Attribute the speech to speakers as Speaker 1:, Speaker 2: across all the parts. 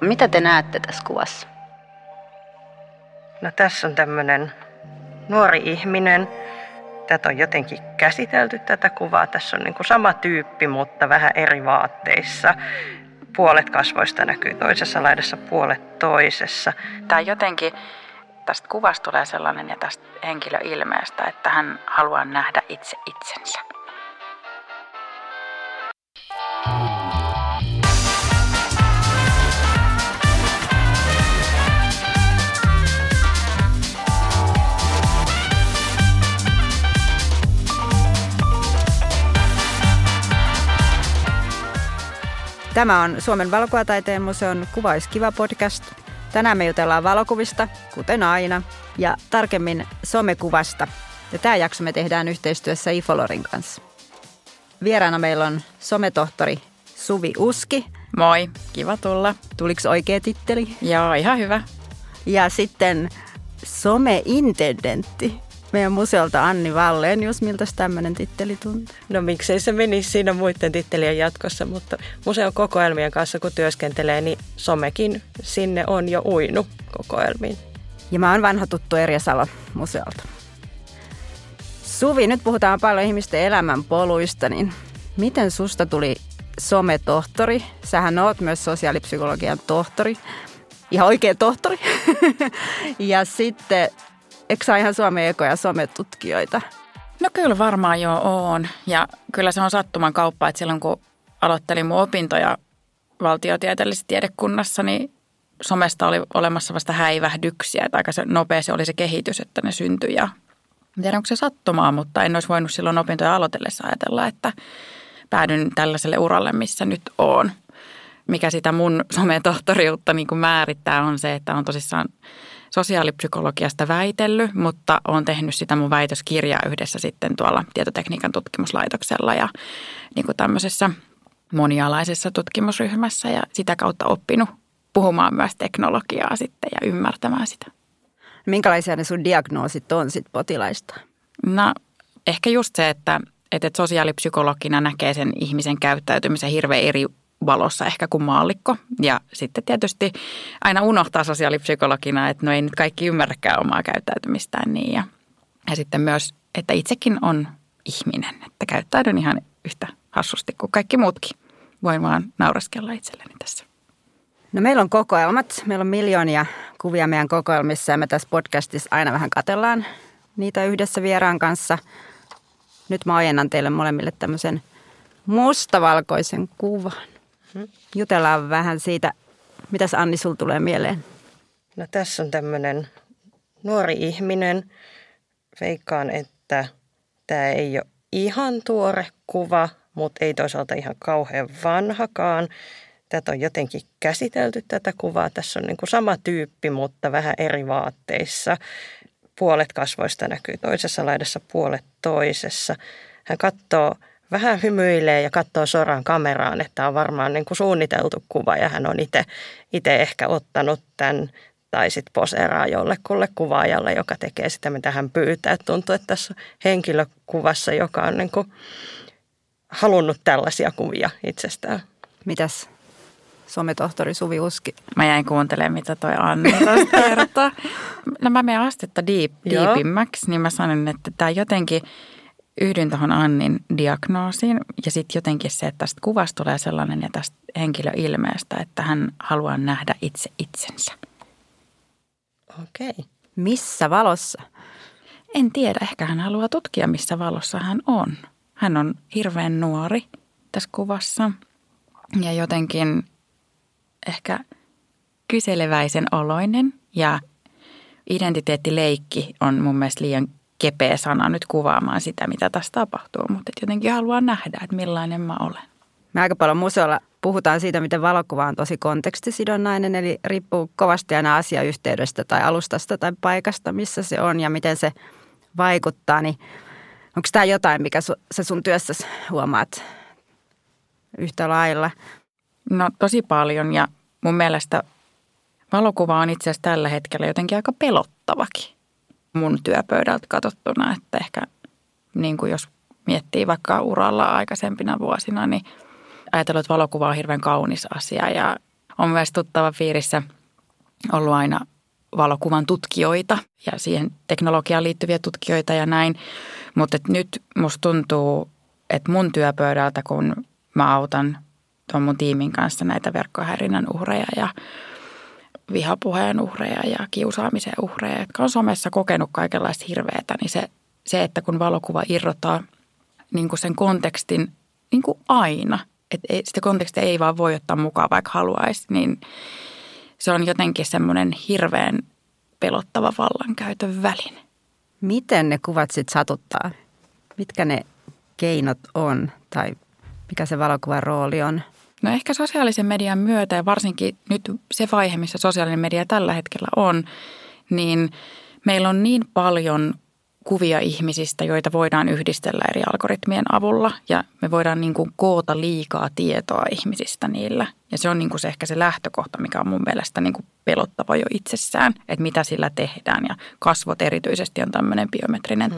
Speaker 1: Mitä te näette tässä kuvassa?
Speaker 2: No tässä on tämmöinen nuori ihminen. Tätä on jotenkin käsitelty tätä kuvaa. Tässä on niin kuin sama tyyppi, mutta vähän eri vaatteissa. Puolet kasvoista näkyy toisessa laidassa, puolet toisessa.
Speaker 3: Tämä jotenkin, tästä kuvasta tulee sellainen ja tästä henkilöilmeestä, että hän haluaa nähdä itse itsensä.
Speaker 4: Tämä on Suomen valokuvataiteen museon Kuvaiskiva podcast. Tänään me jutellaan valokuvista, kuten aina, ja tarkemmin somekuvasta. Ja tämä jakso me tehdään yhteistyössä Ifolorin kanssa. Vieraana meillä on sometohtori Suvi Uski.
Speaker 3: Moi, kiva tulla.
Speaker 4: Tuliko oikea titteli?
Speaker 3: Joo, ihan hyvä.
Speaker 4: Ja sitten someintendentti meidän museolta Anni Vallenius. Miltä tämmöinen titteli tuntuu?
Speaker 2: No miksei se menisi siinä muiden tittelien jatkossa, mutta museon kokoelmien kanssa kun työskentelee, niin somekin sinne on jo uinu kokoelmiin.
Speaker 4: Ja mä oon vanha tuttu Erja Salo museolta. Suvi, nyt puhutaan paljon ihmisten elämänpoluista, niin miten susta tuli sometohtori? Sähän oot myös sosiaalipsykologian tohtori, ihan oikea tohtori. ja sitten Eikö sä ihan Suomen ekoja sometutkijoita?
Speaker 3: No kyllä varmaan jo on. Ja kyllä se on sattuman kauppa, että silloin kun aloittelin mun opintoja valtiotieteellisessä tiedekunnassa, niin somesta oli olemassa vasta häivähdyksiä. Että aika se nopea se oli se kehitys, että ne syntyi. Ja en tiedä, onko se sattumaa, mutta en olisi voinut silloin opintoja aloitellessa ajatella, että päädyn tällaiselle uralle, missä nyt on. Mikä sitä mun sometohtoriutta niin kuin määrittää on se, että on tosissaan – sosiaalipsykologiasta väitellyt, mutta olen tehnyt sitä mun väitöskirjaa yhdessä sitten tuolla tietotekniikan tutkimuslaitoksella ja niin kuin tämmöisessä monialaisessa tutkimusryhmässä ja sitä kautta oppinut puhumaan myös teknologiaa sitten ja ymmärtämään sitä.
Speaker 4: Minkälaisia ne sun diagnoosit on sitten potilaista?
Speaker 3: No ehkä just se, että, että sosiaalipsykologina näkee sen ihmisen käyttäytymisen hirveän eri valossa ehkä kuin maallikko. Ja sitten tietysti aina unohtaa sosiaalipsykologina, että no ei nyt kaikki ymmärräkään omaa käyttäytymistään niin. Ja, ja sitten myös, että itsekin on ihminen, että käyttäydyn ihan yhtä hassusti kuin kaikki muutkin. Voin vaan nauraskella itselleni tässä.
Speaker 4: No meillä on kokoelmat. Meillä on miljoonia kuvia meidän kokoelmissa ja me tässä podcastissa aina vähän katellaan niitä yhdessä vieraan kanssa. Nyt mä ojennan teille molemmille tämmöisen mustavalkoisen kuvan. Jutellaan vähän siitä, mitäs Anni sul tulee mieleen?
Speaker 2: No tässä on tämmöinen nuori ihminen. Veikkaan, että tämä ei ole ihan tuore kuva, mutta ei toisaalta ihan kauhean vanhakaan. Tätä on jotenkin käsitelty tätä kuvaa. Tässä on niin kuin sama tyyppi, mutta vähän eri vaatteissa. Puolet kasvoista näkyy toisessa laidassa, puolet toisessa. Hän katsoo vähän hymyilee ja katsoo suoraan kameraan, että on varmaan niin kuin suunniteltu kuva ja hän on itse ehkä ottanut tämän tai sitten poseeraa jollekulle kuvaajalle, joka tekee sitä, mitä hän pyytää. Tuntuu, että tässä on henkilökuvassa, joka on niin kuin halunnut tällaisia kuvia itsestään.
Speaker 4: Mitäs sometohtori Suvi Uski?
Speaker 3: Mä jäin kuuntelemaan, mitä toi Anni kertoo. No mä menen astetta deep, deepimmäksi, niin mä sanon, että tämä jotenkin – yhdyn tuohon Annin diagnoosiin ja sitten jotenkin se, että tästä kuvasta tulee sellainen ja tästä henkilöilmeestä, että hän haluaa nähdä itse itsensä.
Speaker 2: Okei. Okay.
Speaker 4: Missä valossa?
Speaker 3: En tiedä, ehkä hän haluaa tutkia, missä valossa hän on. Hän on hirveän nuori tässä kuvassa ja jotenkin ehkä kyseleväisen oloinen ja identiteettileikki on mun mielestä liian kepeä sana nyt kuvaamaan sitä, mitä tässä tapahtuu, mutta jotenkin haluan nähdä, että millainen mä olen.
Speaker 4: Me aika paljon museolla puhutaan siitä, miten valokuva on tosi kontekstisidonnainen, eli riippuu kovasti aina asiayhteydestä tai alustasta tai paikasta, missä se on ja miten se vaikuttaa. Niin onko tämä jotain, mikä su, sä sun työssäsi huomaat yhtä lailla?
Speaker 3: No tosi paljon ja mun mielestä valokuva on itse asiassa tällä hetkellä jotenkin aika pelottavakin mun työpöydältä katsottuna, että ehkä niin kuin jos miettii vaikka uralla aikaisempina vuosina, niin ajatellut, että valokuva on hirveän kaunis asia ja on myös tuttava piirissä ollut aina valokuvan tutkijoita ja siihen teknologiaan liittyviä tutkijoita ja näin. Mutta nyt musta tuntuu, että mun työpöydältä, kun mä autan tuon mun tiimin kanssa näitä verkkohäirinnän uhreja ja vihapuheen uhreja ja kiusaamisen uhreja, jotka on somessa kokenut kaikenlaista hirveätä, niin se, se että kun valokuva irrottaa niin kuin sen kontekstin niin kuin aina, että sitä kontekstia ei vaan voi ottaa mukaan vaikka haluaisi, niin se on jotenkin semmoinen hirveän pelottava vallankäytön väline.
Speaker 4: Miten ne kuvat sitten satuttaa? Mitkä ne keinot on tai mikä se valokuvan rooli on?
Speaker 3: No ehkä sosiaalisen median myötä ja varsinkin nyt se vaihe, missä sosiaalinen media tällä hetkellä on, niin meillä on niin paljon kuvia ihmisistä, joita voidaan yhdistellä eri algoritmien avulla ja me voidaan niin kuin koota liikaa tietoa ihmisistä niillä. Ja se on niin kuin se ehkä se lähtökohta, mikä on mun mielestä niin kuin pelottava jo itsessään, että mitä sillä tehdään ja kasvot erityisesti on tämmöinen biometrinen mm.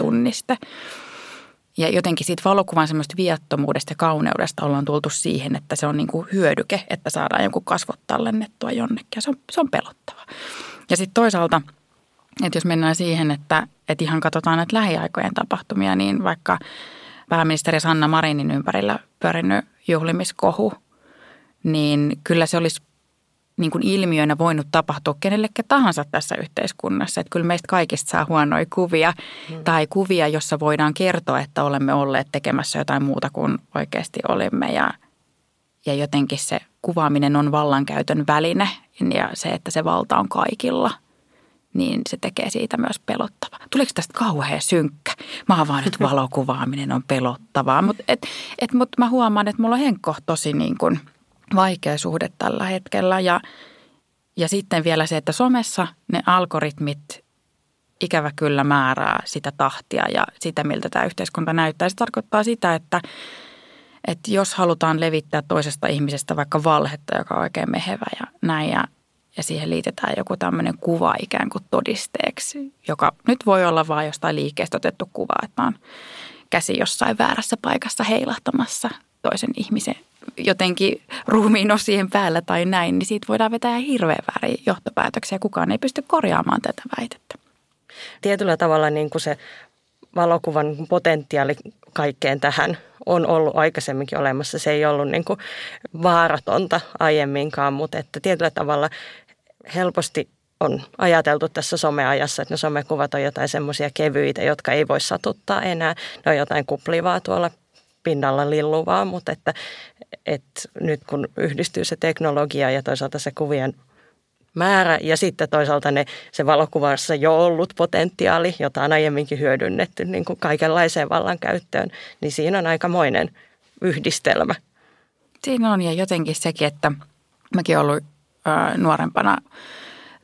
Speaker 3: Ja jotenkin siitä valokuvan semmoista viattomuudesta ja kauneudesta ollaan tultu siihen, että se on niin kuin hyödyke, että saadaan jonkun kasvot tallennettua jonnekin se on, se on pelottava. Ja sitten toisaalta – että jos mennään siihen, että, että ihan katsotaan näitä lähiaikojen tapahtumia, niin vaikka pääministeri Sanna Marinin ympärillä pyörinyt juhlimiskohu, niin kyllä se olisi niin kuin ilmiönä voinut tapahtua kenellekin tahansa tässä yhteiskunnassa. Että kyllä meistä kaikista saa huonoja kuvia mm. tai kuvia, jossa voidaan kertoa, että olemme olleet tekemässä jotain muuta kuin oikeasti olimme. Ja, ja jotenkin se kuvaaminen on vallankäytön väline ja se, että se valta on kaikilla – niin se tekee siitä myös pelottava. Tuleeko tästä kauhean synkkä? Mä oon vaan nyt valokuvaaminen on pelottavaa, mutta et, et, mut mä huomaan, että mulla on Henkko tosi niin kuin vaikea suhde tällä hetkellä ja, ja sitten vielä se, että somessa ne algoritmit ikävä kyllä määrää sitä tahtia ja sitä, miltä tämä yhteiskunta näyttää. Se tarkoittaa sitä, että, että jos halutaan levittää toisesta ihmisestä vaikka valhetta, joka on oikein mehevä ja näin ja ja siihen liitetään joku tämmöinen kuva ikään kuin todisteeksi, joka nyt voi olla vain jostain liikkeestä otettu kuva, että on käsi jossain väärässä paikassa heilahtamassa toisen ihmisen jotenkin ruumiin osien päällä tai näin, niin siitä voidaan vetää hirveän väärin johtopäätöksiä. Kukaan ei pysty korjaamaan tätä väitettä.
Speaker 2: Tietyllä tavalla niin kuin se valokuvan potentiaali kaikkeen tähän on ollut aikaisemminkin olemassa. Se ei ollut niin kuin vaaratonta aiemminkaan, mutta että tietyllä tavalla helposti on ajateltu tässä someajassa, että ne somekuvat on jotain semmoisia kevyitä, jotka ei voi satuttaa enää. Ne on jotain kuplivaa tuolla pinnalla lilluvaa, mutta että, että nyt kun yhdistyy se teknologia ja toisaalta se kuvien määrä ja sitten toisaalta ne, se valokuvassa jo ollut potentiaali, jota on aiemminkin hyödynnetty niin kuin kaikenlaiseen vallankäyttöön, niin siinä on aikamoinen yhdistelmä.
Speaker 3: Siinä on ja jotenkin sekin, että mäkin ollut nuorempana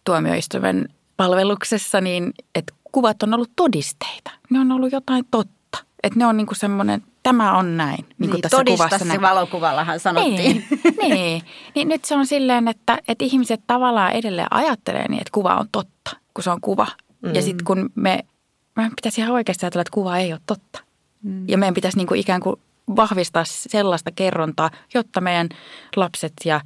Speaker 3: tuomioistuimen palveluksessa, niin että kuvat on ollut todisteita. Ne on ollut jotain totta. Että ne on niinku semmoinen, tämä on näin.
Speaker 4: Niin, niin tässä kuvassa näin. valokuvallahan sanottiin.
Speaker 3: Niin, niin. niin, nyt se on silleen, että, että ihmiset tavallaan edelleen ajattelee niin, että kuva on totta, kun se on kuva. Mm. Ja sitten kun me, meidän pitäisi ihan oikeasti ajatella, että kuva ei ole totta. Mm. Ja meidän pitäisi niinku ikään kuin vahvistaa sellaista kerrontaa, jotta meidän lapset ja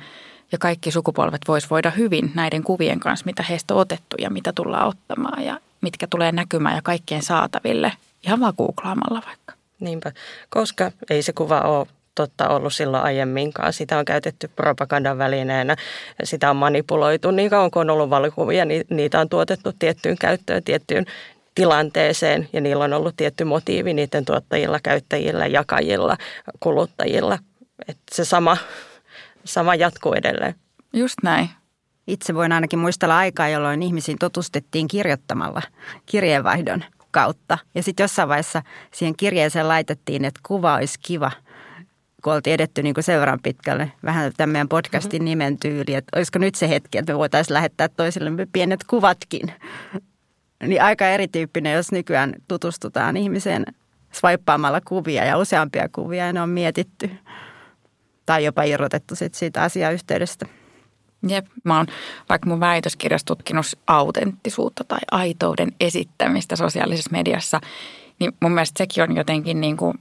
Speaker 3: ja kaikki sukupolvet vois voida hyvin näiden kuvien kanssa, mitä heistä on otettu ja mitä tullaan ottamaan ja mitkä tulee näkymään ja kaikkien saataville ihan vaan googlaamalla vaikka.
Speaker 2: Niinpä, koska ei se kuva ole totta ollut silloin aiemminkaan. Sitä on käytetty propagandan välineenä, sitä on manipuloitu niin kauan kuin on ollut valokuvia, niin niitä on tuotettu tiettyyn käyttöön, tiettyyn tilanteeseen ja niillä on ollut tietty motiivi niiden tuottajilla, käyttäjillä, jakajilla, kuluttajilla. Että se sama sama jatkuu edelleen.
Speaker 3: Just näin.
Speaker 4: Itse voin ainakin muistella aikaa, jolloin ihmisiin tutustettiin kirjoittamalla kirjeenvaihdon kautta. Ja sitten jossain vaiheessa siihen kirjeeseen laitettiin, että kuva olisi kiva, kun oltiin edetty niin kuin sen verran pitkälle. Vähän tämän meidän podcastin mm-hmm. nimen tyyli, että olisiko nyt se hetki, että me voitaisiin lähettää toisillemme pienet kuvatkin. Niin aika erityyppinen, jos nykyään tutustutaan ihmiseen swipeaamalla kuvia ja useampia kuvia ja ne on mietitty tai jopa irrotettu sit siitä asiayhteydestä.
Speaker 3: Jep, mä oon vaikka mun väitöskirjassa tutkinut autenttisuutta tai aitouden esittämistä sosiaalisessa mediassa, niin mun mielestä sekin on jotenkin niin kuin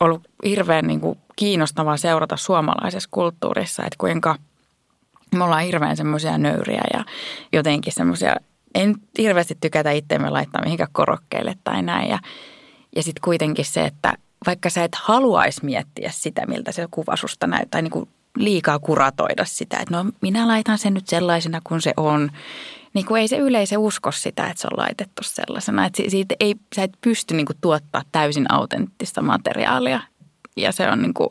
Speaker 3: ollut hirveän niin kuin kiinnostavaa seurata suomalaisessa kulttuurissa, että kuinka Me ollaan hirveän semmoisia nöyriä ja jotenkin semmoisia, en hirveästi tykätä itseämme laittaa mihinkään korokkeille tai näin. Ja, ja sitten kuitenkin se, että vaikka sä et haluaisi miettiä sitä, miltä se kuva susta näyttää, niin kuin liikaa kuratoida sitä, että no minä laitan sen nyt sellaisena kuin se on. Niin kuin ei se yleisö usko sitä, että se on laitettu sellaisena. Että siitä ei, sä et pysty niin kuin tuottaa täysin autenttista materiaalia. Ja se on niin kuin,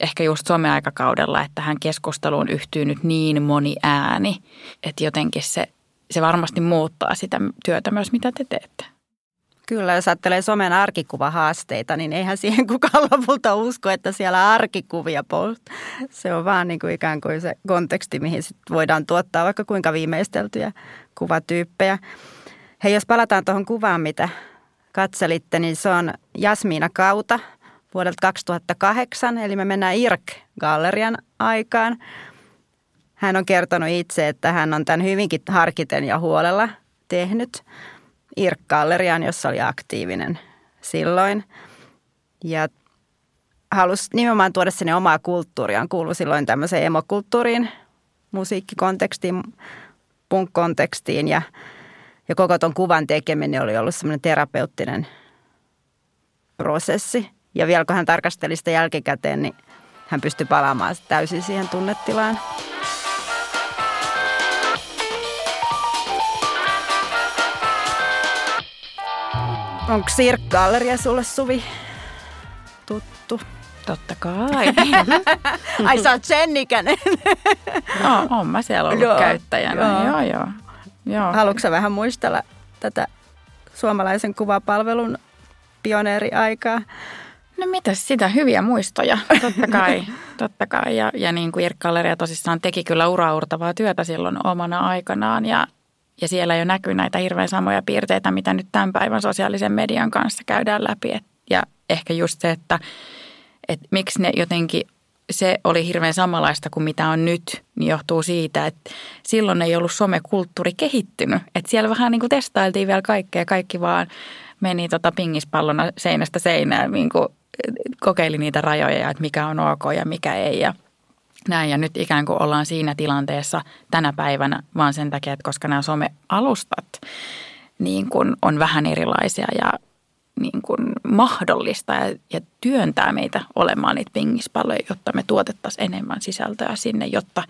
Speaker 3: ehkä just someaikakaudella, että tähän keskusteluun yhtyy nyt niin moni ääni, että jotenkin se, se varmasti muuttaa sitä työtä myös, mitä te teette.
Speaker 4: Kyllä, jos ajattelee somen arkikuvahaasteita, niin eihän siihen kukaan lopulta usko, että siellä arkikuvia post. Se on vaan niin kuin ikään kuin se konteksti, mihin sit voidaan tuottaa vaikka kuinka viimeisteltyjä kuvatyyppejä. Hei, jos palataan tuohon kuvaan, mitä katselitte, niin se on Jasmiina Kauta vuodelta 2008, eli me mennään IRK-gallerian aikaan. Hän on kertonut itse, että hän on tämän hyvinkin harkiten ja huolella tehnyt – IRK-galleriaan, jossa oli aktiivinen silloin. Ja halusi nimenomaan tuoda sinne omaa kulttuuriaan. Kuului silloin tämmöiseen emokulttuuriin, musiikkikontekstiin, punk-kontekstiin ja, ja koko ton kuvan tekeminen oli ollut semmoinen terapeuttinen prosessi. Ja vielä kun hän tarkasteli sitä jälkikäteen, niin hän pystyi palaamaan täysin siihen tunnetilaan. Onko Sirk-galleria sulle Suvi tuttu?
Speaker 3: Totta kai.
Speaker 4: Ai sä oot sen ikäinen.
Speaker 3: no, on mä siellä ollut joo, käyttäjänä. Joo. Joo, joo. joo.
Speaker 4: Haluatko vähän muistella tätä suomalaisen kuvapalvelun pioneeriaikaa?
Speaker 3: No mitäs sitä, hyviä muistoja, totta kai. totta kai. Ja, ja niin kuin Irk-galleria tosissaan teki kyllä uraurtavaa työtä silloin omana aikanaan ja ja siellä jo näkyy näitä hirveän samoja piirteitä, mitä nyt tämän päivän sosiaalisen median kanssa käydään läpi. Et, ja ehkä just se, että, että miksi ne jotenkin, se oli hirveän samanlaista kuin mitä on nyt, niin johtuu siitä, että silloin ei ollut somekulttuuri kehittynyt. Että siellä vähän niin kuin testailtiin vielä kaikkea, kaikki vaan meni tota pingispallona seinästä seinään, niin kuin kokeili niitä rajoja, että mikä on ok ja mikä ei. Ja näin ja nyt ikään kuin ollaan siinä tilanteessa tänä päivänä vaan sen takia, että koska nämä somealustat niin kuin on vähän erilaisia ja niin kuin mahdollista ja, ja työntää meitä olemaan niitä pingispalloja, jotta me tuotettaisiin enemmän sisältöä sinne, jotta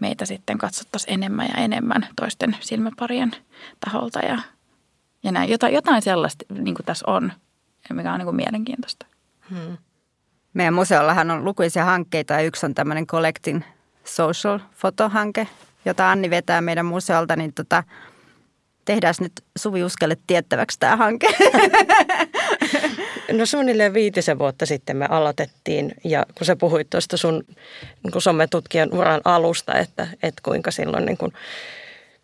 Speaker 3: meitä sitten katsottaisiin enemmän ja enemmän toisten silmäparien taholta ja, ja näin. Jotain, jotain sellaista niin kuin tässä on, mikä on niin kuin mielenkiintoista. Hmm.
Speaker 4: Meidän museollahan on lukuisia hankkeita ja yksi on tämmöinen Collecting Social-fotohanke, jota Anni vetää meidän museolta, niin tota, tehdään nyt Suvi Uskelle tiettäväksi tämä hanke.
Speaker 2: No suunnilleen viitisen vuotta sitten me aloitettiin ja kun sä puhuit tuosta sun niin sometutkijan uran alusta, että, että kuinka silloin niin kuin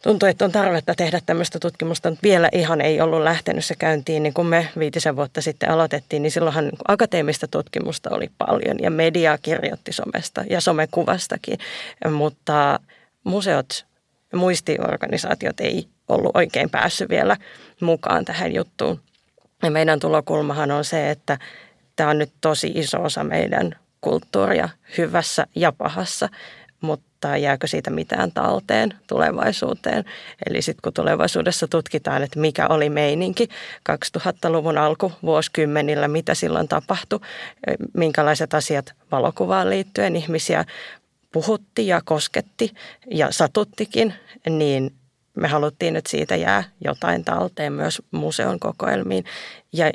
Speaker 2: tuntui, että on tarvetta tehdä tämmöistä tutkimusta, mutta vielä ihan ei ollut lähtenyt se käyntiin. Niin kun me viitisen vuotta sitten aloitettiin, niin silloinhan akateemista tutkimusta oli paljon ja media kirjoitti somesta ja somekuvastakin, mutta museot ja muistiorganisaatiot ei ollut oikein päässyt vielä mukaan tähän juttuun. Ja meidän tulokulmahan on se, että tämä on nyt tosi iso osa meidän kulttuuria hyvässä ja pahassa, mutta jääkö siitä mitään talteen tulevaisuuteen. Eli sitten kun tulevaisuudessa tutkitaan, että mikä oli meininki 2000-luvun alku vuosikymmenillä, mitä silloin tapahtui, minkälaiset asiat valokuvaan liittyen ihmisiä puhutti ja kosketti ja satuttikin, niin me haluttiin, että siitä jää jotain talteen myös museon kokoelmiin. Ja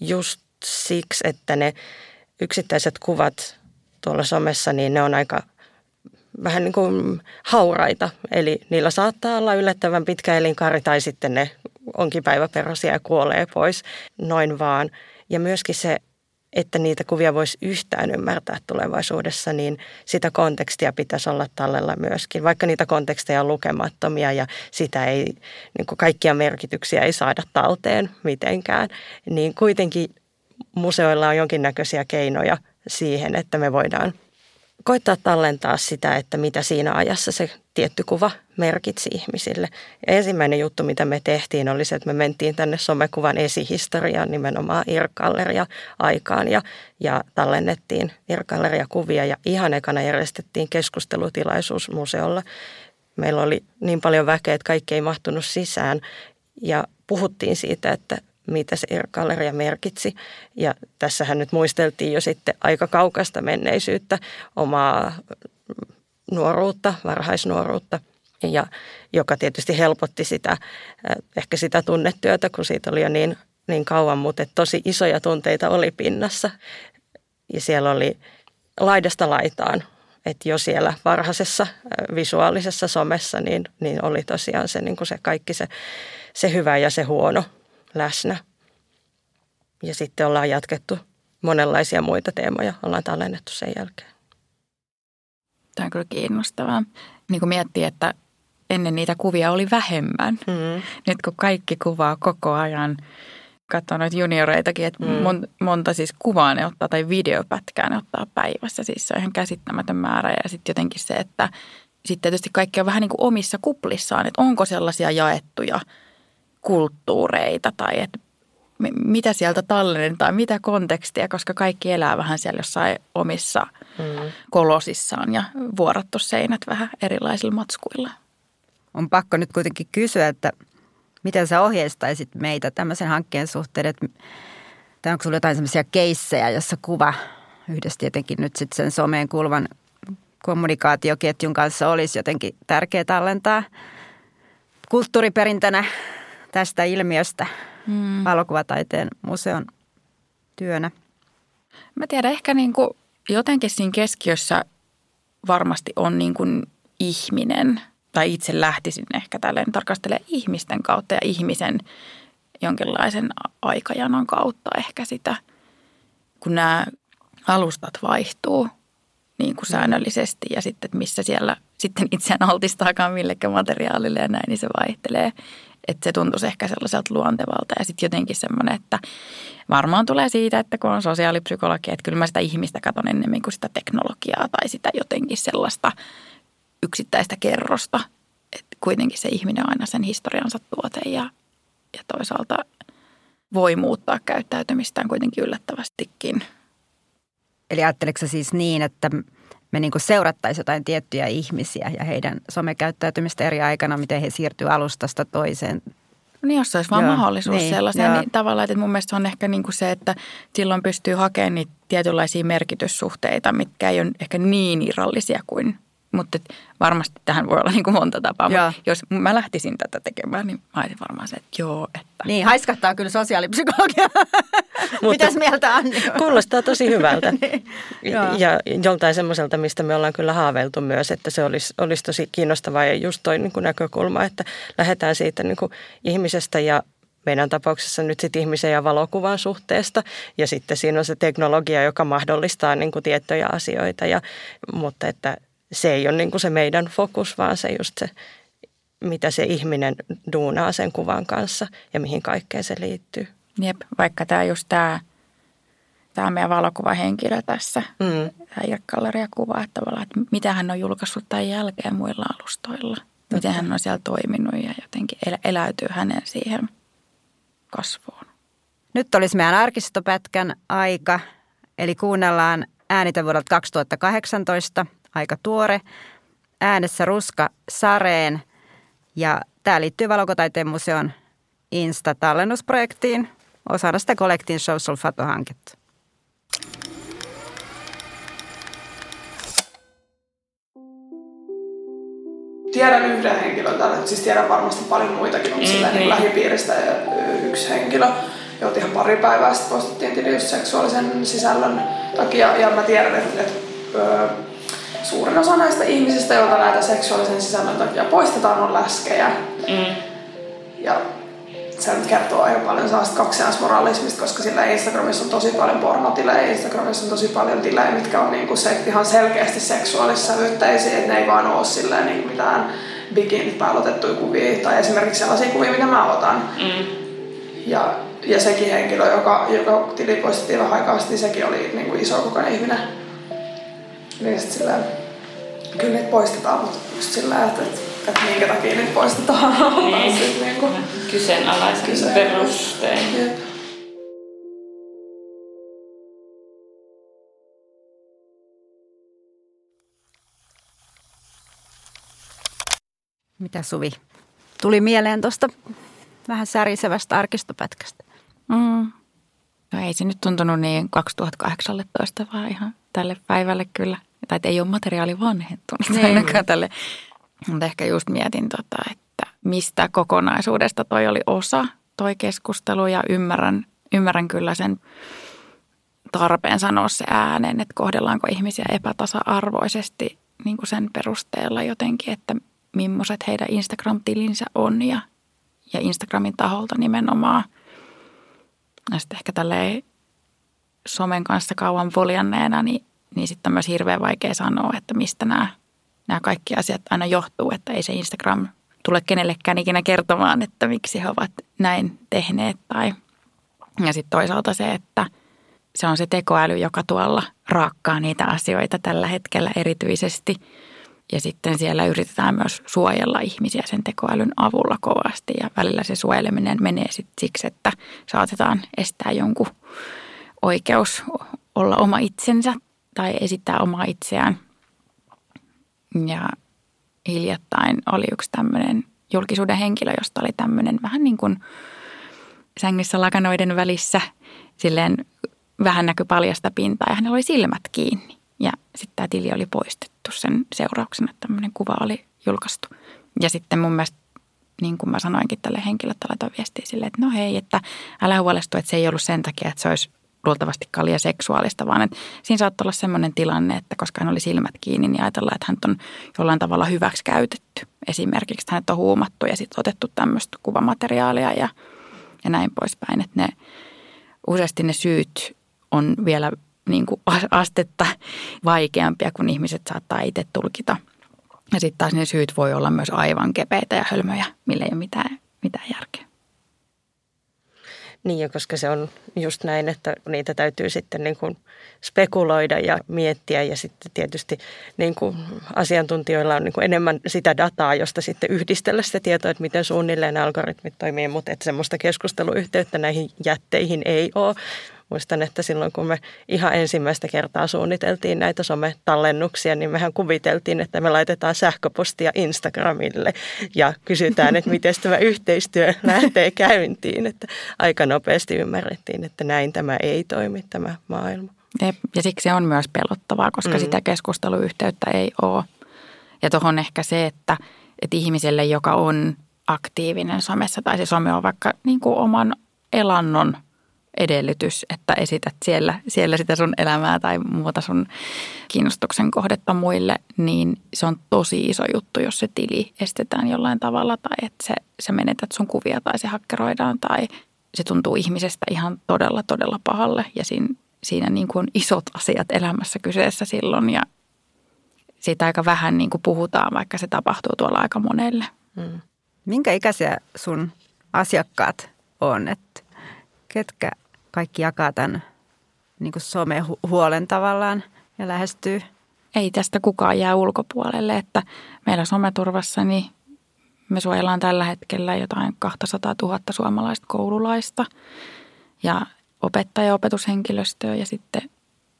Speaker 2: just siksi, että ne yksittäiset kuvat tuolla somessa, niin ne on aika vähän niin kuin hauraita. Eli niillä saattaa olla yllättävän pitkä elinkaari tai sitten ne onkin päiväperäisiä ja kuolee pois noin vaan. Ja myöskin se, että niitä kuvia voisi yhtään ymmärtää tulevaisuudessa, niin sitä kontekstia pitäisi olla tallella myöskin. Vaikka niitä konteksteja on lukemattomia ja sitä ei, niin kuin kaikkia merkityksiä ei saada talteen mitenkään, niin kuitenkin museoilla on jonkinnäköisiä keinoja siihen, että me voidaan koittaa tallentaa sitä, että mitä siinä ajassa se tietty kuva merkitsi ihmisille. Ja ensimmäinen juttu, mitä me tehtiin, oli se, että me mentiin tänne somekuvan esihistoriaan nimenomaan Irkalleria aikaan ja, ja tallennettiin Irkalleria kuvia ja ihan ekana järjestettiin keskustelutilaisuus museolla. Meillä oli niin paljon väkeä, että kaikki ei mahtunut sisään ja puhuttiin siitä, että mitä se Irkalleria merkitsi. Ja tässähän nyt muisteltiin jo sitten aika kaukasta menneisyyttä, omaa nuoruutta, varhaisnuoruutta, ja joka tietysti helpotti sitä, ehkä sitä tunnetyötä, kun siitä oli jo niin, niin kauan, mutta tosi isoja tunteita oli pinnassa. Ja siellä oli laidasta laitaan, että jo siellä varhaisessa visuaalisessa somessa niin, niin oli tosiaan se, niin kuin se kaikki se, se hyvä ja se huono läsnä. Ja sitten ollaan jatkettu monenlaisia muita teemoja, ollaan tallennettu sen jälkeen.
Speaker 3: Tämä on kyllä kiinnostavaa. Niin kuin miettii, että ennen niitä kuvia oli vähemmän. Mm. Nyt kun kaikki kuvaa koko ajan, katsoin noita junioreitakin, että mm. mon, monta siis kuvaa ne ottaa tai videopätkää ne ottaa päivässä. Siis se on ihan käsittämätön määrä ja sitten jotenkin se, että sitten tietysti kaikki on vähän niin kuin omissa kuplissaan, että onko sellaisia jaettuja kulttuureita tai että mitä sieltä tallennetaan, mitä kontekstia, koska kaikki elää vähän siellä jossain omissa mm. kolosissaan ja vuorattu seinät vähän erilaisilla matskuilla.
Speaker 4: On pakko nyt kuitenkin kysyä, että miten sä ohjeistaisit meitä tämmöisen hankkeen suhteen, että tai onko sulla jotain semmoisia keissejä, jossa kuva yhdessä tietenkin nyt sitten sen someen kuuluvan kommunikaatioketjun kanssa olisi jotenkin tärkeää tallentaa kulttuuriperintönä tästä ilmiöstä – mm. valokuvataiteen museon työnä.
Speaker 3: Mä tiedän, ehkä niin kuin jotenkin siinä keskiössä varmasti on niin kuin ihminen, tai itse lähtisin ehkä tälleen tarkastelemaan ihmisten kautta ja ihmisen jonkinlaisen aikajanan kautta ehkä sitä, kun nämä alustat vaihtuu niin kuin säännöllisesti ja sitten, että missä siellä sitten itseään altistaakaan millekään materiaalille ja näin, niin se vaihtelee että se tuntuisi ehkä sellaiselta luontevalta. Ja sitten jotenkin semmoinen, että varmaan tulee siitä, että kun on sosiaalipsykologia, että kyllä mä sitä ihmistä katson ennemmin kuin sitä teknologiaa tai sitä jotenkin sellaista yksittäistä kerrosta. Että kuitenkin se ihminen on aina sen historiansa tuote ja, ja toisaalta voi muuttaa käyttäytymistään kuitenkin yllättävästikin.
Speaker 4: Eli ajatteletko siis niin, että me niin seurattaisiin jotain tiettyjä ihmisiä ja heidän somekäyttäytymistä eri aikana, miten he siirtyy alustasta toiseen.
Speaker 3: Niin, jos olisi vaan Joo, mahdollisuus niin, sellaiseen niin tavallaan, että mun mielestä se on ehkä niin kuin se, että silloin pystyy hakemaan niitä tietynlaisia merkityssuhteita, mitkä ei ole ehkä niin irrallisia kuin mutta varmasti tähän voi olla niin kuin monta tapaa. Mutta jos mä lähtisin tätä tekemään, niin mä olisin varmaan se, että joo. Että.
Speaker 4: Niin, haiskahtaa kyllä sosiaalipsykologia. Mitäs mieltä Anni?
Speaker 2: Kuulostaa tosi hyvältä. niin, ja joltain semmoiselta, mistä me ollaan kyllä haaveiltu myös, että se olisi, olisi tosi kiinnostavaa. Ja just toi niin kuin näkökulma, että lähdetään siitä niin kuin ihmisestä ja meidän tapauksessa nyt sitten ihmisen ja valokuvan suhteesta. Ja sitten siinä on se teknologia, joka mahdollistaa niin kuin tiettyjä asioita. Ja, mutta että se ei ole niin kuin se meidän fokus, vaan se just se, mitä se ihminen duunaa sen kuvan kanssa ja mihin kaikkeen se liittyy.
Speaker 3: Jep, vaikka tämä just tämä, tämä meidän valokuvahenkilö tässä, mm. tämä Irkkalleria kuva, että tavallaan, että mitä hän on julkaissut tämän jälkeen muilla alustoilla. Totta. Miten hän on siellä toiminut ja jotenkin elä, eläytyy hänen siihen kasvuun.
Speaker 4: Nyt olisi meidän arkistopätkän aika, eli kuunnellaan äänitä vuodelta 2018 – aika tuore. Äänessä Ruska Sareen ja tämä liittyy Valokotaiteen museon Insta-tallennusprojektiin osana sitä Collecting Social Photo-hanketta.
Speaker 5: Tiedän yhden henkilön tällä, siis tiedän varmasti paljon muitakin, mutta mm-hmm. niin lähipiiristä yksi henkilö, jolta ihan pari päivää sitten postattiin tili just seksuaalisen sisällön takia. Ja mä tiedän, että, että suurin osa näistä ihmisistä, joilta näitä seksuaalisen sisällön takia poistetaan, on läskejä. Mm. Ja se nyt kertoo aika paljon sellaista kaksiaismoralismista, koska sillä Instagramissa on tosi paljon pornotilejä, Instagramissa on tosi paljon tilejä, mitkä on niinku se, ihan selkeästi seksuaalissävytteisiä, että ne ei vaan ole silleen niinku mitään bikinit päällä otettuja kuvia, tai esimerkiksi sellaisia kuvia, mitä mä otan. Mm. Ja, ja sekin henkilö, joka, joka tili poistettiin vähän aikaa sitten, sekin oli niinku iso kokoinen ihminen. Niin sit silleen, kyllä niitä poistetaan, mutta just silleen, että, että, että minkä takia niitä poistetaan.
Speaker 3: Niin.
Speaker 5: Sit niinku,
Speaker 3: Kyseenalaisen
Speaker 5: Kyseen-
Speaker 3: perustein.
Speaker 5: jep.
Speaker 4: Mitä Suvi? Tuli mieleen tuosta vähän särisevästä arkistopätkästä.
Speaker 3: Mm. No ei se nyt tuntunut niin 2018, vaan ihan tälle päivälle kyllä. Tai että ei ole materiaali vanhentunut
Speaker 4: Niin.
Speaker 3: ainakaan tälle. Mutta ehkä just mietin, tota, että mistä kokonaisuudesta toi oli osa, toi keskustelu. Ja ymmärrän, ymmärrän kyllä sen tarpeen sanoa se ääneen, että kohdellaanko ihmisiä epätasa-arvoisesti niin kuin sen perusteella jotenkin, että millaiset heidän Instagram-tilinsä on ja, ja Instagramin taholta nimenomaan. Ja sitten ehkä tälleen somen kanssa kauan voljanneena, niin, niin sitten on myös hirveän vaikea sanoa, että mistä nämä, nämä kaikki asiat aina johtuu, että ei se Instagram tule kenellekään ikinä kertomaan, että miksi he ovat näin tehneet. Tai, ja sitten toisaalta se, että se on se tekoäly, joka tuolla raakkaa niitä asioita tällä hetkellä erityisesti. Ja sitten siellä yritetään myös suojella ihmisiä sen tekoälyn avulla kovasti. Ja välillä se suojeleminen menee sitten siksi, että saatetaan estää jonkun oikeus olla oma itsensä tai esittää omaa itseään. Ja hiljattain oli yksi tämmöinen julkisuuden henkilö, josta oli tämmöinen vähän niin kuin sängyssä lakanoiden välissä silleen vähän näkyi paljasta pintaa ja hänellä oli silmät kiinni. Ja sitten tämä tili oli poistettu sen seurauksena, että tämmöinen kuva oli julkaistu. Ja sitten mun mielestä, niin kuin mä sanoinkin tälle henkilölle, laitoin viestiä silleen, että no hei, että älä huolestu, että se ei ollut sen takia, että se olisi luultavasti kalja seksuaalista, vaan että siinä saattoi olla semmoinen tilanne, että koska hän oli silmät kiinni, niin ajatellaan, että hän on jollain tavalla hyväksi käytetty. Esimerkiksi hänet on huumattu ja sitten otettu tämmöistä kuvamateriaalia ja, ja näin poispäin. Että ne, useasti ne syyt on vielä niin kuin astetta vaikeampia, kun ihmiset saattaa itse tulkita. Ja sitten taas ne syyt voi olla myös aivan kepeitä ja hölmöjä, millä ei ole mitään, mitään järkeä.
Speaker 2: Niin, ja koska se on just näin, että niitä täytyy sitten niin kuin spekuloida ja miettiä ja sitten tietysti niin kuin asiantuntijoilla on niin kuin enemmän sitä dataa, josta sitten yhdistellä sitä tietoa, että miten suunnilleen algoritmit toimii, mutta että semmoista keskusteluyhteyttä näihin jätteihin ei ole. Muistan, että silloin kun me ihan ensimmäistä kertaa suunniteltiin näitä sometallennuksia, niin mehän kuviteltiin, että me laitetaan sähköpostia Instagramille ja kysytään, että miten tämä yhteistyö lähtee käyntiin. Että aika nopeasti ymmärrettiin, että näin tämä ei toimi, tämä maailma.
Speaker 3: Ja siksi se on myös pelottavaa, koska mm. sitä keskusteluyhteyttä ei ole. Ja tuohon ehkä se, että, että ihmiselle, joka on aktiivinen somessa, tai se some on vaikka niin kuin oman elannon edellytys, että esität siellä, siellä sitä sun elämää tai muuta sun kiinnostuksen kohdetta muille, niin se on tosi iso juttu, jos se tili estetään jollain tavalla tai että se, sä menetät sun kuvia tai se hakkeroidaan tai se tuntuu ihmisestä ihan todella, todella pahalle ja siinä, siinä niin kuin isot asiat elämässä kyseessä silloin ja siitä aika vähän niin kuin puhutaan, vaikka se tapahtuu tuolla aika monelle.
Speaker 2: Mm.
Speaker 4: Minkä ikäisiä sun asiakkaat on? Että ketkä kaikki jakaa tämän niin kuin somehuolen tavallaan ja lähestyy?
Speaker 3: Ei tästä kukaan jää ulkopuolelle, että meillä someturvassa niin me suojellaan tällä hetkellä jotain 200 000 suomalaista koululaista ja opettaja- ja opetushenkilöstöä ja sitten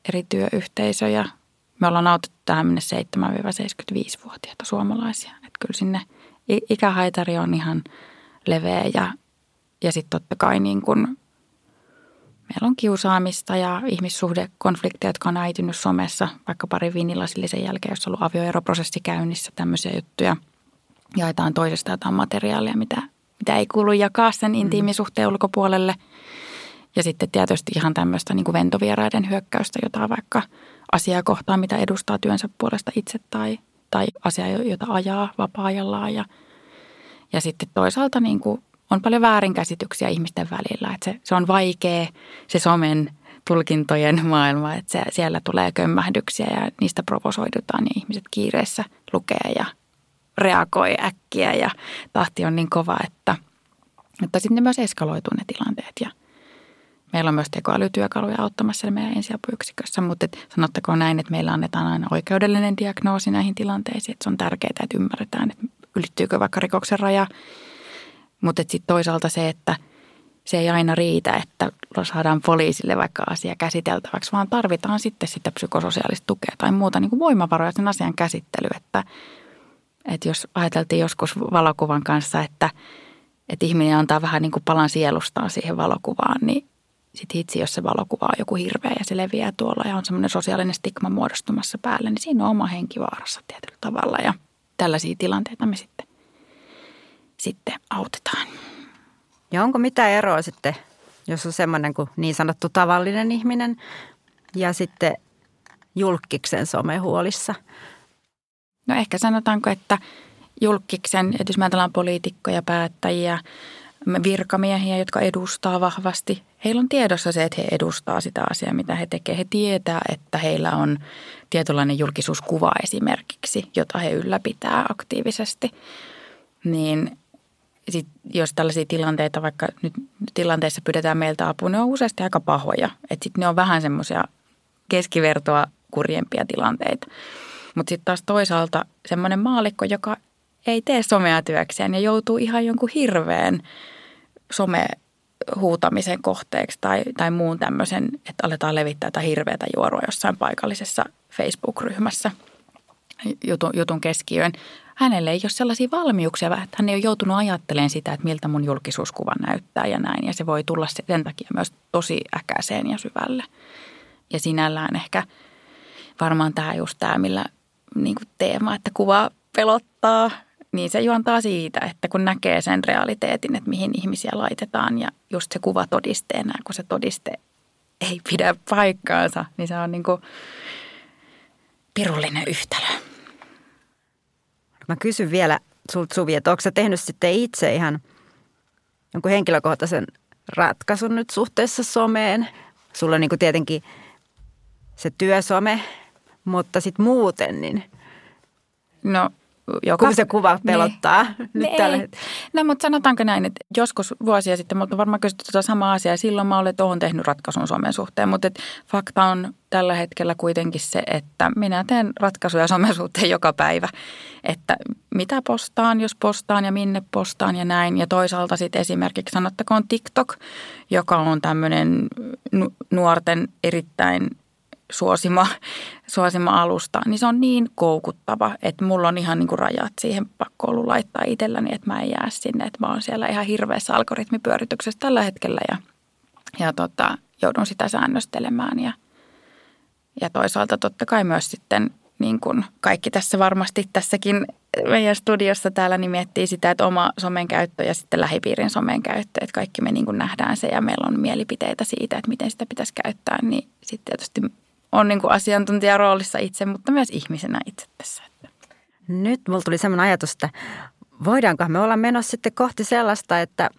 Speaker 3: eri työyhteisöjä. Me ollaan autettu tähän mennessä 7-75-vuotiaita suomalaisia. Että kyllä sinne ikähaitari on ihan leveä ja, ja sitten totta kai niin kuin meillä on kiusaamista ja ihmissuhdekonflikteja, jotka on äitynyt somessa, vaikka pari vinilasille sen jälkeen, jos on ollut avioeroprosessi käynnissä, tämmöisiä juttuja. Jaetaan toisesta jotain materiaalia, mitä, mitä ei kuulu jakaa sen intiimisuhteen ulkopuolelle. Ja sitten tietysti ihan tämmöistä niin kuin ventovieraiden hyökkäystä, jota vaikka asiaa kohtaan, mitä edustaa työnsä puolesta itse tai, tai asiaa, jota ajaa vapaa-ajallaan. Ja, ja sitten toisaalta niin kuin on paljon väärinkäsityksiä ihmisten välillä. Että se, se on vaikea se somen tulkintojen maailma, että se, siellä tulee kömmähdyksiä ja niistä provosoidutaan ja ihmiset kiireessä lukee ja reagoi äkkiä ja tahti on niin kova, että, että sitten ne myös eskaloituu ne tilanteet. Ja Meillä on myös tekoälytyökaluja auttamassa meidän ensiapuyksikössä, mutta et sanottakoon näin, että meillä annetaan aina oikeudellinen diagnoosi näihin tilanteisiin. Että se on tärkeää, että ymmärretään, että ylittyykö vaikka rikoksen raja. Mutta sitten toisaalta se, että se ei aina riitä, että saadaan poliisille vaikka asia käsiteltäväksi, vaan tarvitaan sitten sitä psykososiaalista tukea tai muuta niin kuin voimavaroja sen asian käsittely. Että, että jos ajateltiin joskus valokuvan kanssa, että, että ihminen antaa vähän niin kuin palan sielustaan siihen valokuvaan, niin sitten hitsi, jos se valokuva on joku hirveä ja se leviää tuolla ja on semmoinen sosiaalinen stigma muodostumassa päälle, niin siinä on oma henki vaarassa tietyllä tavalla ja tällaisia tilanteita me sitten, sitten autetaan.
Speaker 4: Ja onko mitään eroa sitten, jos on semmoinen kuin niin sanottu tavallinen ihminen ja sitten julkiksen somehuolissa?
Speaker 3: No ehkä sanotaanko, että julkiksen, että jos me ajatellaan poliitikkoja, päättäjiä, virkamiehiä, jotka edustaa vahvasti. Heillä on tiedossa se, että he edustaa sitä asiaa, mitä he tekevät. He tietää, että heillä on tietynlainen julkisuuskuva esimerkiksi, jota he ylläpitää aktiivisesti. Niin sit, jos tällaisia tilanteita, vaikka nyt tilanteessa pyydetään meiltä apua, ne on useasti aika pahoja. Että sitten ne on vähän semmoisia keskivertoa kurjempia tilanteita. Mutta sitten taas toisaalta semmoinen maalikko, joka ei tee somea työkseen ja joutuu ihan jonkun hirveän some huutamisen kohteeksi tai, tai muun tämmöisen, että aletaan levittää tätä hirveätä juorua jossain paikallisessa Facebook-ryhmässä jutun, jutun keskiöön. Hänelle ei ole sellaisia valmiuksia, että hän ei ole joutunut ajattelemaan sitä, että miltä mun julkisuuskuva näyttää ja näin. Ja se voi tulla sen takia myös tosi äkäiseen ja syvälle. Ja sinällään ehkä varmaan tämä just tämä, millä niin teema, että kuva pelottaa – niin se juontaa siitä, että kun näkee sen realiteetin, että mihin ihmisiä laitetaan ja just se kuva todisteena, kun se todiste ei pidä paikkaansa, niin se on niin kuin pirullinen yhtälö.
Speaker 4: Mä kysyn vielä sulta Suvi, että onko sä tehnyt sitten itse ihan jonkun henkilökohtaisen ratkaisun nyt suhteessa someen? Sulla on niin kuin tietenkin se työsome, mutta sitten muuten, niin
Speaker 3: No joka...
Speaker 4: Kun se kuva pelottaa
Speaker 3: ne.
Speaker 4: nyt
Speaker 3: ne
Speaker 4: tällä
Speaker 3: hetkellä. No mutta sanotaanko näin, että joskus vuosia sitten mutta varmaan kysytty tuota samaa asiaa. Silloin mä olen, olen tehnyt ratkaisun somen suhteen, mutta että fakta on tällä hetkellä kuitenkin se, että minä teen ratkaisuja somen suhteen joka päivä. Että mitä postaan, jos postaan ja minne postaan ja näin. Ja toisaalta sitten esimerkiksi sanottakoon TikTok, joka on tämmöinen nuorten erittäin suosima, suosima alusta, niin se on niin koukuttava, että mulla on ihan niin kuin rajat siihen pakko ollut laittaa itselläni, että mä en jää sinne, että mä oon siellä ihan hirveässä algoritmipyörityksessä tällä hetkellä ja, ja tota, joudun sitä säännöstelemään ja, ja toisaalta totta kai myös sitten niin kuin kaikki tässä varmasti tässäkin meidän studiossa täällä niin miettii sitä, että oma somen käyttö ja sitten lähipiirin somen käyttö, että kaikki me niin kuin nähdään se ja meillä on mielipiteitä siitä, että miten sitä pitäisi käyttää, niin sitten tietysti on niin kuin asiantuntijaroolissa itse, mutta myös ihmisenä itse tässä.
Speaker 4: Nyt mulla tuli sellainen ajatus, että voidaanko me olla menossa sitten kohti sellaista, että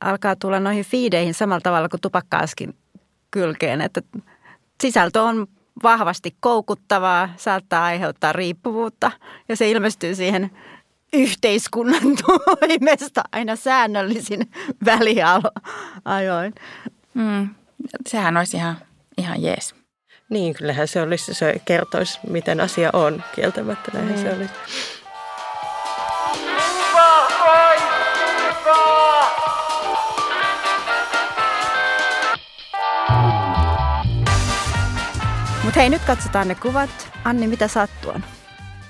Speaker 4: alkaa tulla noihin fiideihin samalla tavalla kuin tupakkaaskin kylkeen, että sisältö on vahvasti koukuttavaa, saattaa aiheuttaa riippuvuutta ja se ilmestyy siihen yhteiskunnan toimesta aina säännöllisin väliajoin.
Speaker 3: Mm, sehän olisi ihan, ihan jees.
Speaker 2: Niin, kyllähän se olisi, se kertoisi, miten asia on. Kieltämättä näin niin. se olisi.
Speaker 4: Mutta hei, nyt katsotaan ne kuvat. Anni, mitä sä oot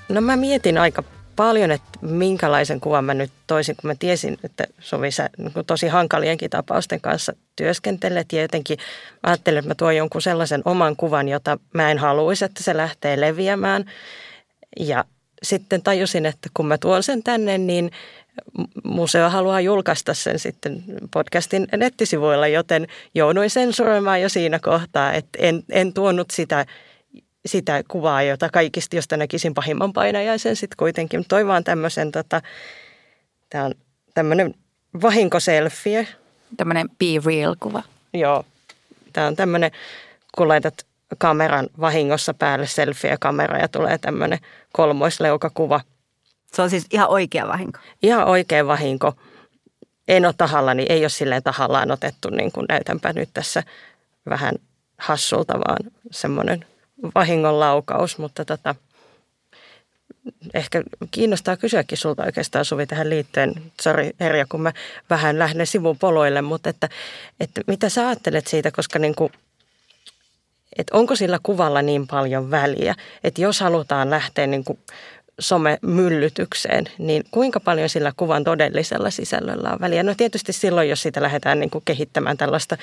Speaker 2: No mä mietin aika paljon, että minkälaisen kuvan mä nyt toisin, kun mä tiesin, että Sovi sä niin tosi hankalienkin tapausten kanssa työskentelet ja jotenkin ajattelin, että mä tuon jonkun sellaisen oman kuvan, jota mä en haluaisi, että se lähtee leviämään. Ja sitten tajusin, että kun mä tuon sen tänne, niin museo haluaa julkaista sen sitten podcastin nettisivuilla, joten jouduin sensuroimaan jo siinä kohtaa, että en, en tuonut sitä sitä kuvaa, jota kaikista, josta näkisin pahimman painajaisen sitten kuitenkin. Toi vaan tämmöisen, tota, tämä on tämmöinen vahinkoselfie.
Speaker 3: Tämmöinen be real-kuva.
Speaker 2: Joo, tämä on tämmöinen, kun laitat kameran vahingossa päälle selfie-kamera ja tulee tämmöinen kolmoisleukakuva.
Speaker 4: Se on siis ihan oikea vahinko?
Speaker 2: Ihan oikea vahinko. en ole tahalla, niin ei ole silleen tahallaan otettu, niin kuin näytänpä nyt tässä vähän hassulta, vaan semmoinen vahingonlaukaus, mutta tota, ehkä kiinnostaa kysyäkin sulta oikeastaan Suvi tähän liittyen. Sori Herja, kun mä vähän lähden sivun poloille, mutta että, että mitä sä ajattelet siitä, koska niin kuin, että onko sillä kuvalla niin paljon väliä, että jos halutaan lähteä niin kuin somemyllytykseen, niin kuinka paljon sillä kuvan todellisella sisällöllä on väliä? No tietysti silloin, jos sitä lähdetään niin kuin kehittämään tällaista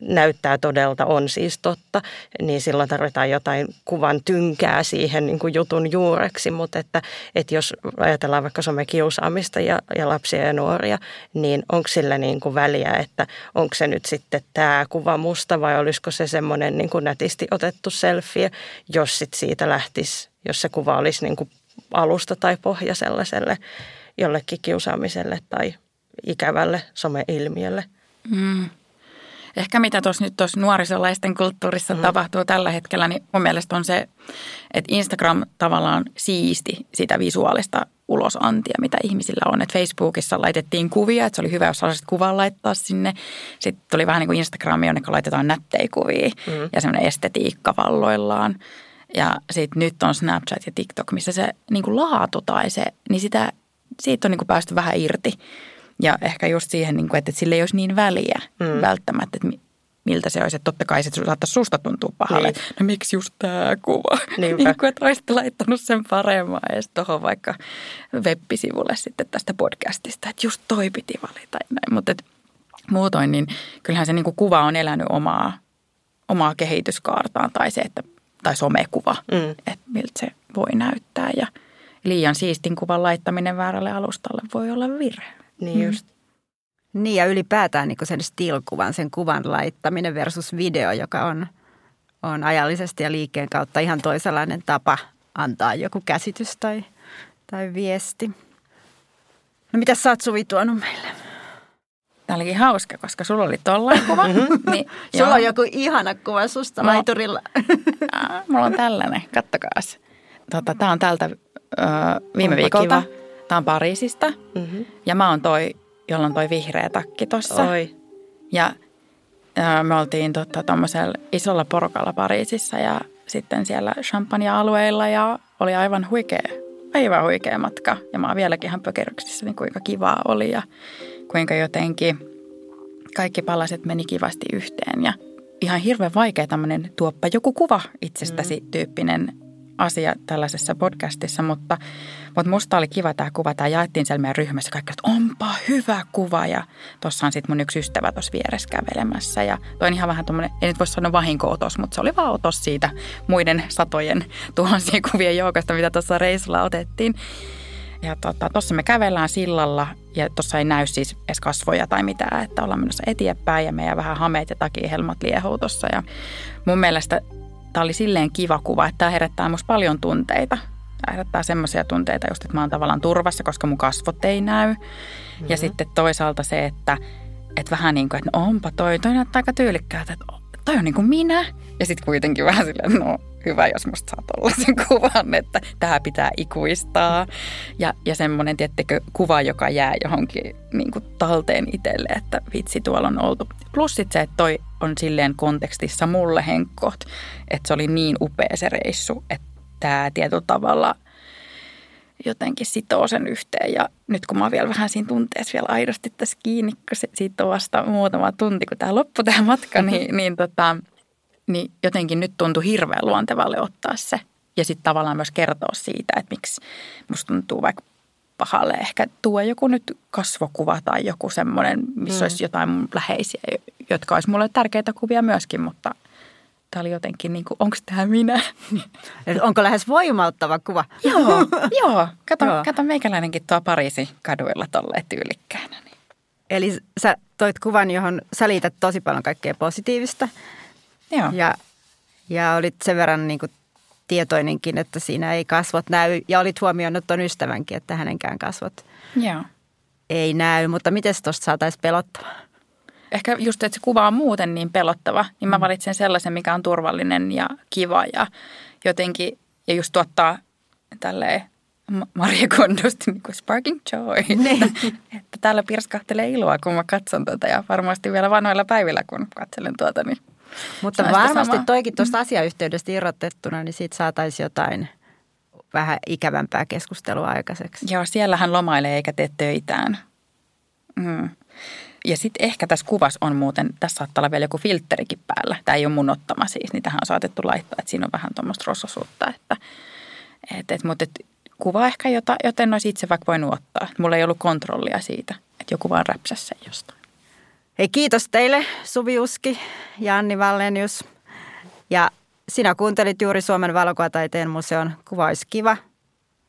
Speaker 2: näyttää todelta, on siis totta, niin silloin tarvitaan jotain kuvan tynkää siihen niin kuin jutun juureksi, mutta että, että jos ajatellaan vaikka somekiusaamista ja, ja lapsia ja nuoria, niin onko sillä niin kuin väliä, että onko se nyt sitten tämä kuva musta vai olisiko se semmoinen niin kuin nätisti otettu selfie, jos sit siitä lähtisi, jos se kuva olisi niin kuin alusta tai pohja sellaiselle jollekin kiusaamiselle tai ikävälle someilmiölle. Mm.
Speaker 3: Ehkä mitä tuossa nyt tuossa nuorisolaisten kulttuurissa mm. tapahtuu tällä hetkellä, niin mun mielestä on se, että Instagram tavallaan siisti sitä visuaalista ulosantia, mitä ihmisillä on. Että Facebookissa laitettiin kuvia, että se oli hyvä, jos haluaisit kuvan laittaa sinne. Sitten tuli vähän niin kuin Instagrami, jonne laitetaan nättejä kuvia mm. ja semmoinen estetiikka valloillaan. Ja sitten nyt on Snapchat ja TikTok, missä se niin kuin laatu tai se, niin sitä, siitä on niin kuin päästy vähän irti. Ja ehkä just siihen, niin kuin, että sille ei olisi niin väliä mm. välttämättä, että miltä se olisi. Että totta kai se saattaisi susta tuntua pahalle. Niin. No miksi just tämä kuva? Niin kuin, että olisitte laittanut sen paremmin edes tuohon vaikka web-sivulle sitten tästä podcastista. Että just toi piti valita. Näin. Mutta muutoin, niin kyllähän se niin kuin kuva on elänyt omaa, omaa kehityskaartaan. Tai se, että tai somekuva, mm. että miltä se voi näyttää. Ja liian siistin kuvan laittaminen väärälle alustalle voi olla virhe.
Speaker 2: Niin mm. just.
Speaker 4: Niin ja ylipäätään niin sen still-kuvan, sen kuvan laittaminen versus video, joka on, on ajallisesti ja liikkeen kautta ihan toisenlainen tapa antaa joku käsitys tai, tai viesti. No mitä sä oot Suvi tuonut meille?
Speaker 3: Tämä olikin hauska, koska sulla oli tollain kuva. Mm-hmm.
Speaker 4: Niin, sulla joo. on joku ihana kuva susta no, laiturilla.
Speaker 3: mulla on tällainen, kattokaas. Tota, tämä on tältä ö, viime Onpa viikolta. Kiva. Tämä on Pariisista. Mm-hmm. Ja mä oon toi, jolla on toi vihreä takki tossa. Oi. Ja ö, me oltiin tota, isolla porukalla Pariisissa ja sitten siellä champagne-alueilla ja oli aivan huikea, aivan huikea matka. Ja mä oon vieläkin ihan pökerryksissä, niin kuinka kivaa oli ja kuinka jotenkin kaikki palaset meni kivasti yhteen ja ihan hirveän vaikea tämmöinen tuoppa joku kuva itsestäsi mm. tyyppinen asia tällaisessa podcastissa, mutta, mutta musta oli kiva tämä kuva. Tämä jaettiin siellä meidän ryhmässä kaikki, että onpa hyvä kuva. Ja tuossa on sitten mun yksi ystävä tuossa vieressä kävelemässä. Ja toi on ihan vähän tuommoinen, ei nyt voi sanoa vahinko-otos, mutta se oli vaan otos siitä muiden satojen tuhansien kuvien joukosta, mitä tuossa reissulla otettiin. Ja tuossa tota, me kävellään sillalla ja tuossa ei näy siis edes kasvoja tai mitään, että ollaan menossa eteenpäin ja meidän vähän hameet ja takihelmat liehuu tuossa. Ja mun mielestä tämä oli silleen kiva kuva, että tämä herättää musta paljon tunteita. Tämä herättää semmoisia tunteita just, että mä oon tavallaan turvassa, koska mun kasvot ei näy. Mm-hmm. Ja sitten toisaalta se, että, että vähän niin kuin, että no onpa toi, toi näyttää aika tyylikkäältä, että toi on niin kuin minä. Ja sitten kuitenkin vähän silleen, no hyvä, jos musta saa tollaisen kuvan, että tämä pitää ikuistaa. Ja, ja semmoinen, tiettekö, kuva, joka jää johonkin niin kuin talteen itselle, että vitsi, tuolla on oltu. Plus sit se, että toi on silleen kontekstissa mulle henkkoht, että se oli niin upea se reissu, että tämä tietyllä tavalla jotenkin sitoo sen yhteen. Ja nyt kun mä oon vielä vähän siinä tunteessa vielä aidosti tässä kiinni, kun se, siitä on vasta muutama tunti, kun tämä loppui tämä matka, niin, niin tota, niin jotenkin nyt tuntui hirveän luontevalle ottaa se. Ja sitten tavallaan myös kertoa siitä, että miksi musta tuntuu vaikka pahalle ehkä tuo joku nyt kasvokuva tai joku semmoinen, missä mm. olisi jotain mun läheisiä, jotka olisi mulle tärkeitä kuvia myöskin, mutta tämä oli jotenkin niin kuin, onko tämä minä?
Speaker 4: Onko lähes voimauttava kuva?
Speaker 3: joo, joo. Kato, joo. kato meikäläinenkin tuo Pariisi kaduilla tolleen tyylikkäänä. Niin.
Speaker 4: Eli sä toit kuvan, johon sä liität tosi paljon kaikkea positiivista – Joo. Ja, ja olit sen verran niin kuin tietoinenkin, että siinä ei kasvot näy. Ja olit huomioinut tuon ystävänkin, että hänenkään kasvot Joo. ei näy. Mutta miten tuosta saataisiin pelottavaa?
Speaker 3: Ehkä just, että se kuva on muuten niin pelottava, niin mä mm. valitsen sellaisen, mikä on turvallinen ja kiva ja jotenkin, ja just tuottaa tälleen Maria Kondosti niin kuin sparking joy,
Speaker 4: Niin.
Speaker 3: että, että täällä pirskahtelee iloa, kun mä katson tätä ja varmasti vielä vanhoilla päivillä, kun katselen tuota, niin
Speaker 4: Mutta varmasti
Speaker 3: samaa.
Speaker 4: toikin tuosta asiayhteydestä irrotettuna, niin siitä saataisiin jotain vähän ikävämpää keskustelua aikaiseksi.
Speaker 3: Joo, siellä hän lomailee eikä tee töitään. Mm. Ja sitten ehkä tässä kuvassa on muuten, tässä saattaa olla vielä joku filtterikin päällä. Tämä ei ole mun ottama siis, niin tähän on saatettu laittaa, että siinä on vähän tuommoista rososuutta. Että, et, et, mutta et, kuva ehkä, jota, joten olisi itse vaikka voinut ottaa. Mulla ei ollut kontrollia siitä, että joku vaan räpsäsi sen jostain.
Speaker 4: Hei kiitos teille Suvi Uski ja Anni Vallenius. Ja sinä kuuntelit juuri Suomen valokuvataiteen museon Kuva olisi kiva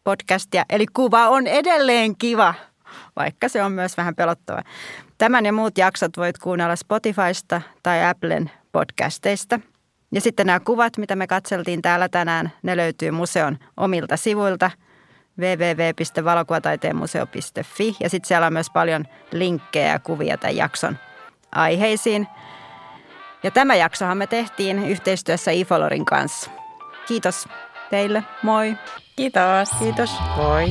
Speaker 4: podcastia. Eli kuva on edelleen kiva, vaikka se on myös vähän pelottava. Tämän ja muut jaksot voit kuunnella Spotifysta tai Applen podcasteista. Ja sitten nämä kuvat, mitä me katseltiin täällä tänään, ne löytyy museon omilta sivuilta www.valokuvataiteenmuseo.fi. Ja sitten siellä on myös paljon linkkejä ja kuvia tämän jakson aiheisiin. Ja tämä jaksohan me tehtiin yhteistyössä Ifolorin kanssa. Kiitos teille. Moi.
Speaker 3: Kiitos.
Speaker 4: Kiitos.
Speaker 2: Moi.